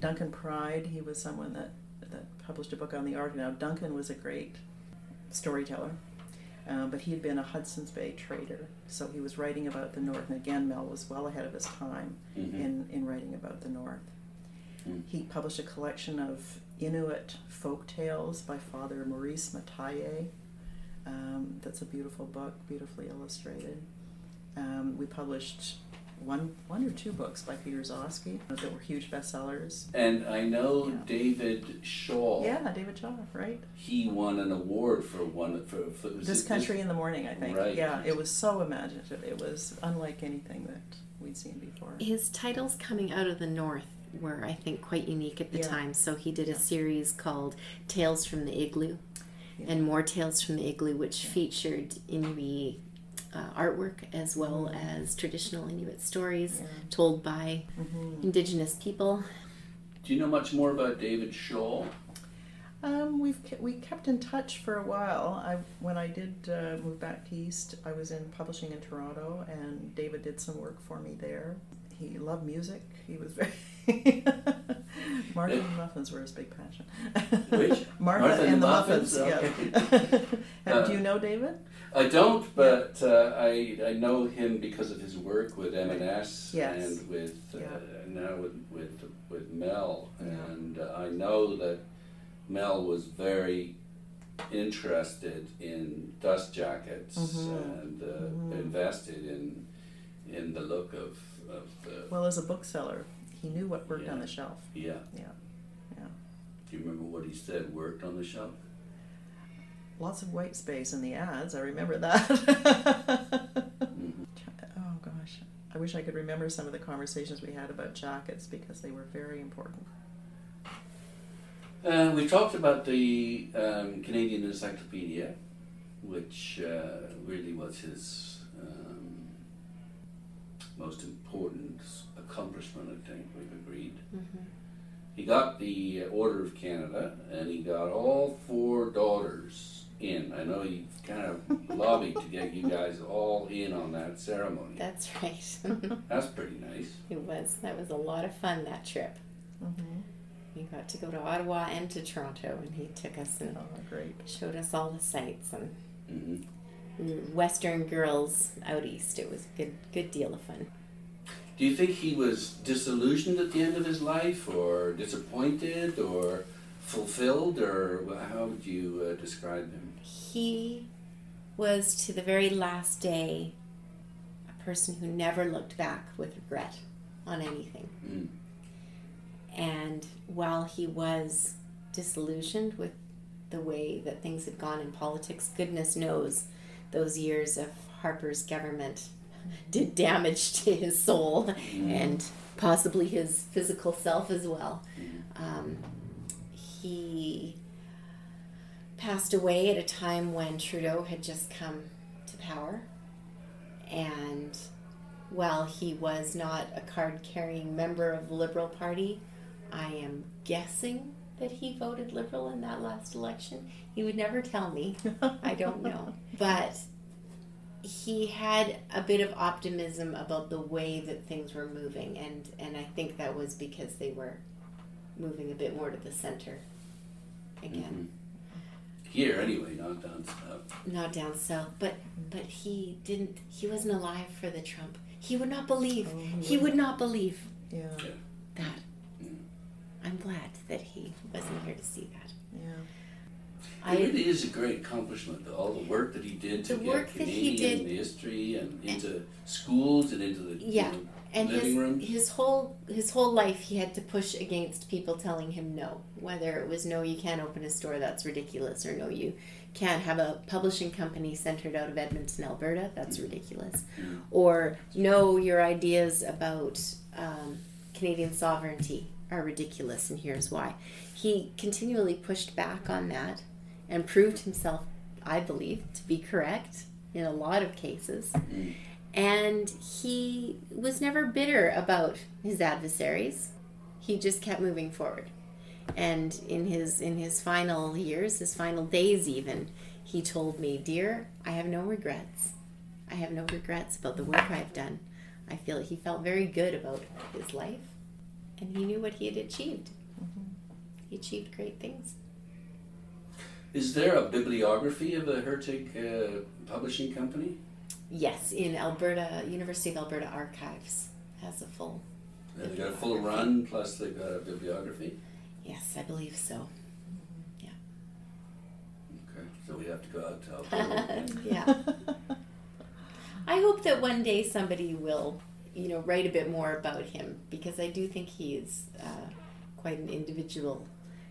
Duncan Pryde. He was someone that that published a book on the Arctic. Now Duncan was a great storyteller. Um, but he had been a Hudson's Bay trader, so he was writing about the North. And again, Mel was well ahead of his time mhm. in, in writing about the North. Mm. He published a collection of Inuit folk tales by Father Maurice Metayer. Um, that's a beautiful book, beautifully illustrated. Um, we published one, one or two books by Peter Gzowski that were huge bestsellers. And I know Yeah. David Shaw. Yeah, David Shaw, right? He won an award for one for, for was This it Country in the Morning, I think. Right. Yeah, it was so imaginative. It was unlike anything that we'd seen before. His titles coming out of the north were, I think, quite unique at the Yeah. time. So he did a series called Tales from the Igloo Yeah. And more Tales from the Igloo, which featured Inuit uh, artwork as well as traditional Inuit stories. Yeah. told by Mhm. indigenous people. Do you know much more about David Shaw? Um, we've ke- we kept in touch for a while. I when I did uh, move back east, I was in publishing in Toronto, and David did some work for me there. He loved music. He was very Martha and the Muffins were his big passion. Which? Martha, Martha and, and the Muffins. Muffins, yeah. Uh, Do you know David? I don't, but uh, I I know him because of his work with M&S Yes. and with uh, Yeah. now with with with Mel, and uh, I know that Mel was very interested in dust jackets Mhm. and uh, Mhm. invested in in the look of of the Well, as a bookseller, he knew what worked on the shelf. yeah. Yeah, yeah. Do you remember what he said? Worked on the shelf. Lots of white space in the ads. I remember that. Mhm. Oh gosh, I wish I could remember some of the conversations we had about jackets because they were very important. Uh, we talked about the um, Canadian Encyclopedia, which uh, really was his um, most important accomplishment, I think we've agreed. He got the Order of Canada and he got all four daughters in. I know he kind of lobbied to get you guys all in on that ceremony. That's right. That's pretty nice. it was. That was a lot of fun that trip. Mm-hmm. We got to go to Ottawa and to Toronto, and he took us and Oh, great. showed us all the sights and hmm Western girls out east. It was a good, good deal of fun. Do you think he was disillusioned at the end of his life, or disappointed, or fulfilled, or how would you uh, describe him? He was to the very last day a person who never looked back with regret on anything. Mm. And while he was disillusioned with the way that things had gone in politics, goodness knows those years of Harper's government did damage to his soul and possibly his physical self as well. Um, he passed away at a time when Trudeau had just come to power. And while he was not a card carrying member of the Liberal Party, I am guessing that he voted Liberal in that last election. He would never tell me. I don't know. But he had a bit of optimism about the way that things were moving and, and I think that was because they were moving a bit more to the center again. Mhm. Here, anyway, not down south. Not down south. But but he didn't he wasn't alive for the Trump. He would not believe. Oh, He would not believe Yeah, that. Mm. I'm glad that he wasn't here to see that. yeah. I it really is a great accomplishment. though, All the work that he did to get Canadian history and into schools and into the you Yeah, know, and living his rooms. his whole his whole life he had to push against people telling him no. Whether it was no, you can't open a store, that's ridiculous, or no, you can't have a publishing company centered out of Edmonton, Alberta, that's ridiculous, Mm. or no, your ideas about um, Canadian sovereignty are ridiculous, and here's why. He continually pushed back on that and proved himself, I believe, to be correct in a lot of cases. And he was never bitter about his adversaries. He just kept moving forward. And in his in his final years his final days even he told me dear i have no regrets. I have no regrets about the work i've done. I feel he felt very good about his life and he knew what he had achieved. He achieved great things Is there a bibliography of the Hurtig uh, Publishing Company? yes in alberta university of alberta archives has a full Have they got a full run plus they've got a bibliography? yes i believe so Yeah. Okay, so we have to go out to Alberta. yeah. I hope that one day somebody will, you know, write a bit more about him because I do think he is uh, quite an individual,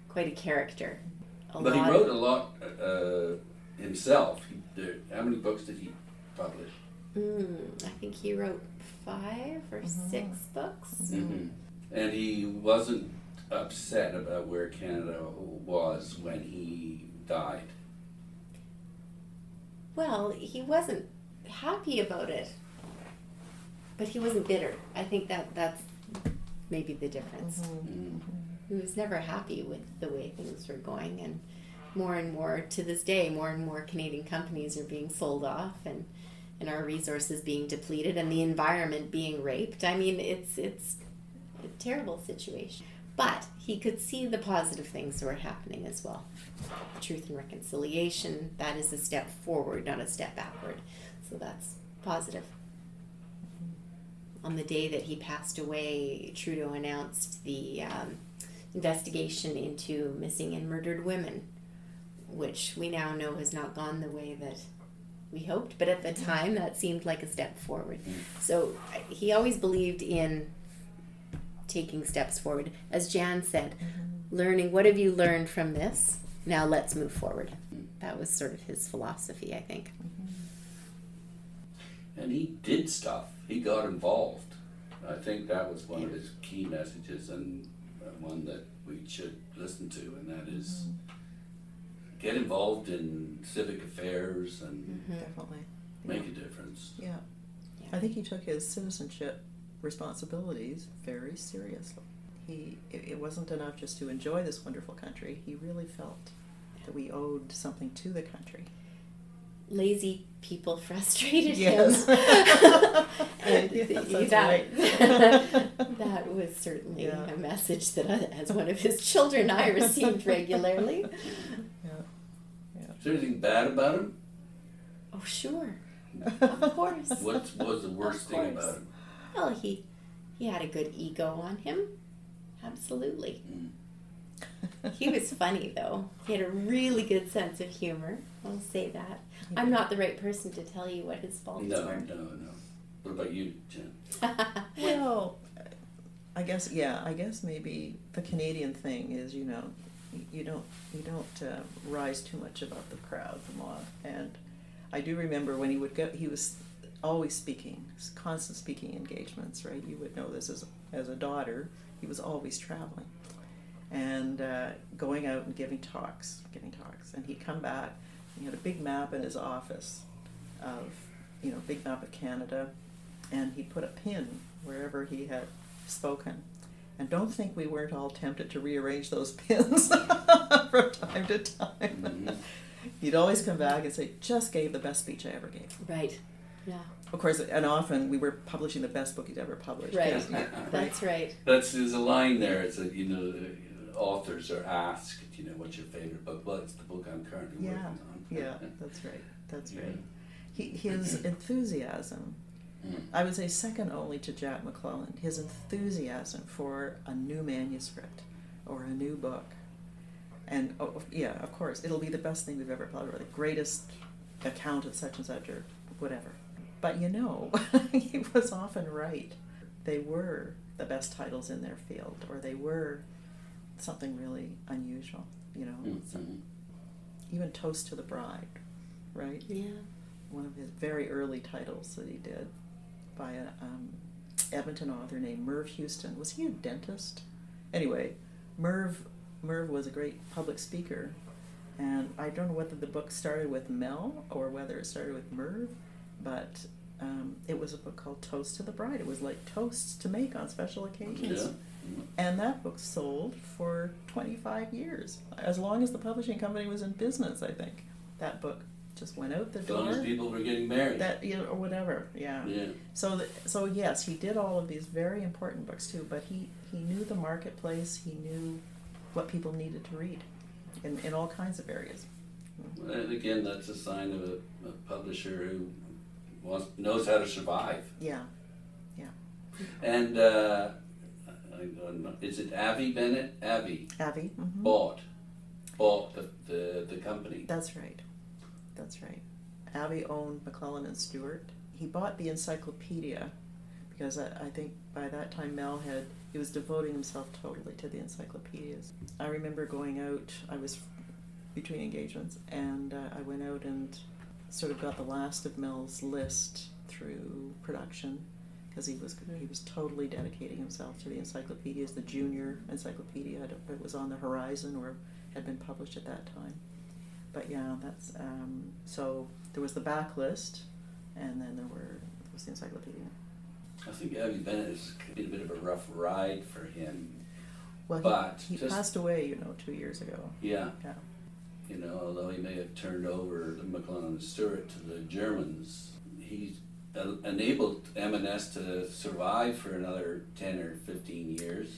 quite a character. A But he wrote a lot uh, himself. He, there, how many books did he publish? Mm, I think he wrote five or six books. hmm And he wasn't upset about where Canada was when he died. Well, he wasn't happy about it, but he wasn't bitter. I think that that's maybe the difference. Mm. He was never happy with the way things were going. And more and more to this day more and more canadian companies are being sold off and and our resources being depleted and the environment being raped. I mean it's it's a terrible situation. But he could see the positive things that were happening as well. Truth and reconciliation that is a step forward not a step backward. So that's positive. On the day that he passed away, Trudeau announced the um, investigation into missing and murdered women, which we now know has not gone the way that we hoped. But at the mm-hmm. time, that seemed like a step forward. Mm-hmm. So he always believed in taking steps forward. As Jan said, learning what have you learned from this? Now let's move forward. Mm-hmm. That was sort of his philosophy, I think. And he did stuff. He got involved. I think that was one of his key messages and one that we should listen to, and that is get involved in civic affairs and mm-hmm. Definitely. make a difference. Yeah. Yeah. I think he took his citizenship responsibilities very seriously. He it, it wasn't enough just to enjoy this wonderful country. He really felt that we owed something to the country. Lazy people frustrated Yes. him. and Yes, that's that, right. that was certainly Yeah. a message that, I, as one of his children, I received regularly. Yeah. Yeah. Is there anything bad about him? Oh, sure. Of course. What was the worst thing about him? Well, he, he had a good ego on him. Absolutely. Mm. He was funny, though. He had a really good sense of humor. I'll say that. I'm not the right person to tell you what his faults are. No, were. no, no. What about you, Jan? Well, I guess yeah. I guess maybe the Canadian thing is you know you don't you don't uh, rise too much above the crowd, the mob. And I do remember when he would go, he was always speaking, constant speaking engagements. Right, you would know this as as a daughter. He was always traveling and uh, going out and giving talks, giving talks. And he'd come back. He had a big map in his office of you know big map of Canada and he put a pin wherever he had spoken. And don't think we weren't all tempted to rearrange those pins from time to time. Mhm. He'd always come back and say, just gave the best speech I ever gave. right. Yeah. Of course, and often we were publishing the best book he'd ever published. Right. 'cause, right? That's right. That's there's a line there. It's a you know uh, authors are asked you know what's your favorite book. Well, it's the book I'm currently Yeah. working on. Yeah, that's right. That's Yeah. right. He, his enthusiasm, Mm. I would say second only to Jack McClelland, his enthusiasm for a new manuscript or a new book And oh, yeah, of course, it'll be the best thing we've ever published, or the greatest account of such and such, or whatever. But you know, he was often right. They were the best titles in their field, or they were something really unusual. You know, Mhm. even Toast to the Bride, right? Yeah. One of his very early titles that he did by a um, Edmonton author named Merv Houston. Was he a dentist? Anyway, Merv Merv was a great public speaker, and I don't know whether the book started with Mel or whether it started with Merv, but um, it was a book called Toast to the Bride. It was like toasts to make on special occasions. Yeah. And that book sold for 25 years, as long as the publishing company was in business, I think. That book just went out the As long as door. people were getting married. That you know, or whatever, yeah. yeah. So that, so yes, he did all of these very important books too, but he he knew the marketplace, he knew what people needed to read in, in all kinds of areas. And again, that's a sign of a, a publisher who wants, knows how to survive. Yeah. Yeah. And uh, I don't know, is it Avie Bennett? Avie Avie. mhm. bought bought the, the, the company. That's right. That's right. Avie owned McClelland and Stewart. He bought the encyclopedia because I, I think by that time Mel had he was devoting himself totally to the encyclopedias. I remember going out. I was between engagements, and uh, I went out and sort of got the last of Mel's list through production because he was he was totally dedicating himself to the encyclopedias. The junior encyclopedia I it was on the horizon or had been published at that time but yeah, that's um, so there was the backlist, and then there were was the encyclopedia. I think Avie Bennett has been a bit of a rough ride for him. Well, But he, he just- passed away, you know, two years ago. Yeah. Yeah. You know, although he may have turned over the McClelland and Stewart to the Germans, he enabled M&S to survive for another 10 or 15 years.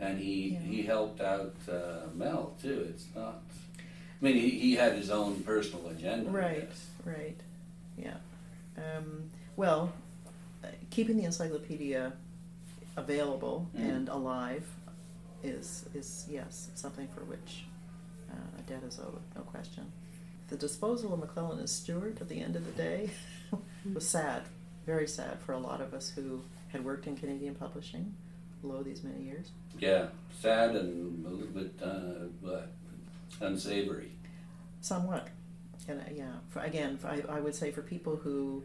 And he, Yeah. he helped out uh, Mel, too. It's not... I mean, he, he had his own personal agenda. Right, right, yeah. Um, well, uh, keeping the encyclopedia available Mm. and alive is is yes something for which uh, a debt is owed, no question. The disposal of McClelland and Stewart at the end of the day was sad, very sad for a lot of us who had worked in Canadian publishing below these many years. Yeah, sad and a little bit uh, unsavory. Somewhat, and uh, yeah. For, again, for, I, I would say for people who,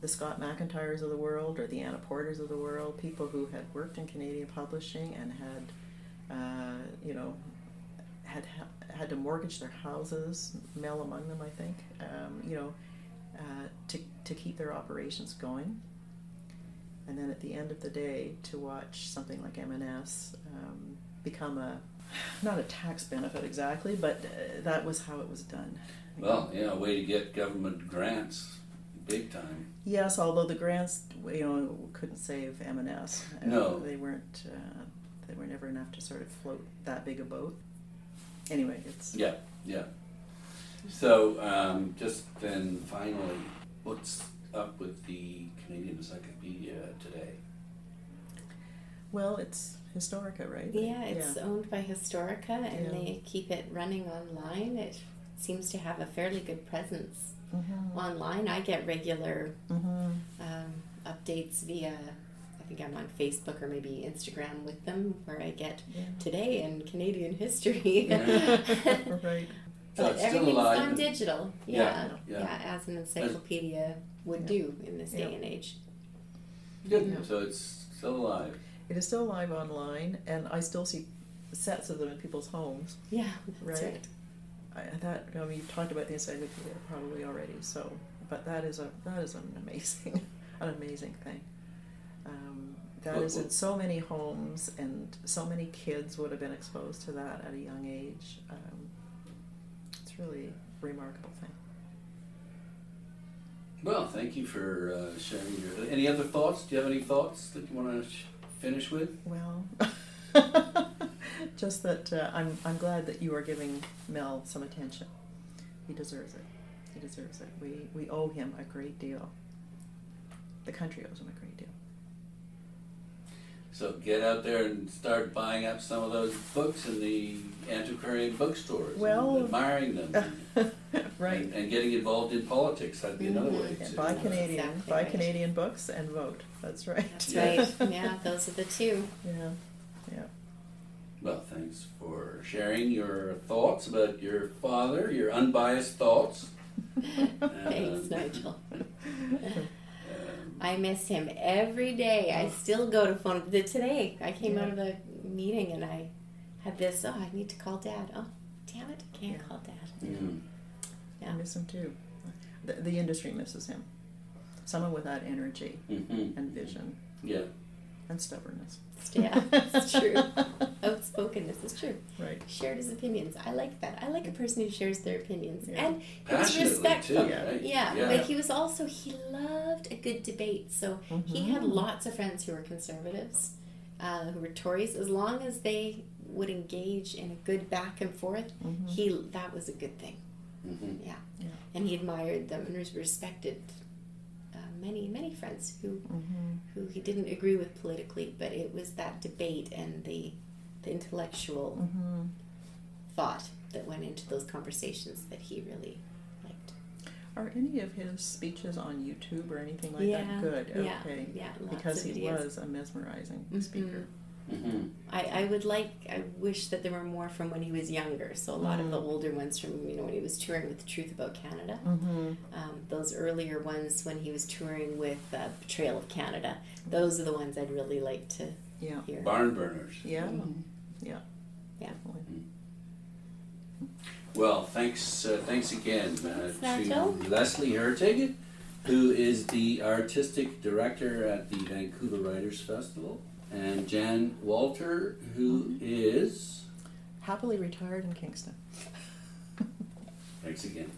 the Scott McIntyres of the world or the Anna Porters of the world, people who had worked in Canadian publishing and had, uh, you know, had ha- had to mortgage their houses, Mel among them, I think, um, you know, uh, to to keep their operations going. And then at the end of the day, to watch something like M&S um, become a not a tax benefit exactly, but uh, that was how it was done. Well, yeah, a way to get government grants, big time. Yes, although the grants, you know, couldn't save M&S. Uh, No. they weren't. Uh, they were never enough to sort of float that big a boat. Anyway, it's Yeah, yeah. So, um, just then finally, what's up with the Canadian Encyclopedia today? well, it's Historica, right? Yeah, it's owned by Historica and Yeah. they keep it running online. It seems to have a fairly good presence Mm-hmm. online. I get regular Mm-hmm. um, updates via, I think I'm on Facebook or maybe Instagram with them, where I get Yeah. today in Canadian history. right. So but it's still everything's alive gone digital. Yeah, Yeah, yeah. as an encyclopedia would Yeah. do in this day Yeah. and age. Good. Yeah. So it's still alive. It is still live online, and I still see sets of them in people's homes. Yeah, that's Right. right. I, that I mean, you've talked about the encyclopedia probably already. So, but that is a that is an amazing, an amazing thing. Um, that Well, is well- in so many homes, and so many kids would have been exposed to that at a young age. Um, it's really remarkable thing. Well, thank you for uh, sharing your. Any other thoughts? Do you have any thoughts that you want to sh- finish with? Well, just that uh, I'm I'm glad that you are giving Mel some attention. He deserves it. He deserves it. We we owe him a great deal. The country owes him a great deal. So get out there and start buying up some of those books in the antiquarian bookstores. Well- and admiring them. right. And, and getting involved in politics. That'd be another way Yeah, to. buy Canadian, Exactly buy right. Canadian books and vote. That's right. That's right. Yeah, those are the two. yeah, yeah. Well, thanks for sharing your thoughts about your father, your unbiased thoughts. Thanks, Nigel. I miss him every day. I still go to phone. The, today, I came out of a meeting and I had this. Oh, I need to call Dad. Oh, damn it! I can't Yeah. call Dad. mm, I miss him too. The, the industry misses him. Someone with that energy mhm. and vision Yeah. And stubbornness. Yeah, it's true. Outspokenness is true. Right. Shared his opinions. I like that. I like a person who shares their opinions Yeah. and it's Passionately respectful. too, Yeah. right? Yeah, yeah. but he was also he loved a good debate. So he had Mhm. lots of friends who were conservatives, uh, who were Tories. As long as they would engage in a good back and forth, Mhm. he that was a good thing. Mhm. Yeah, Yeah. and he admired them and res- respected uh, many many friends who Mhm. who he didn't agree with politically, but it was that debate and the the intellectual Mhm. thought that went into those conversations that he really liked. Are any of his speeches on YouTube or anything like Yeah, that good? Okay. yeah, lots Because he videos. was a mesmerizing Mhm. speaker. Mhm. I, I would like I wish that there were more from when he was younger. So a lot of the Mm. older ones from you know when he was touring with the Truth About Canada. Mm-hmm. Um, those earlier ones when he was touring with uh, Betrayal of Canada. Those are the ones I'd really like to Yeah. hear. Barn burners. Yeah. Mhm. Yeah. Yeah. Definitely. Well, thanks, uh, thanks again uh, to Nigel. Leslie Hurtig, who is the artistic director at the Vancouver Writers Festival, and Jan Walter, who is. Happily retired in Kingston. Thanks again.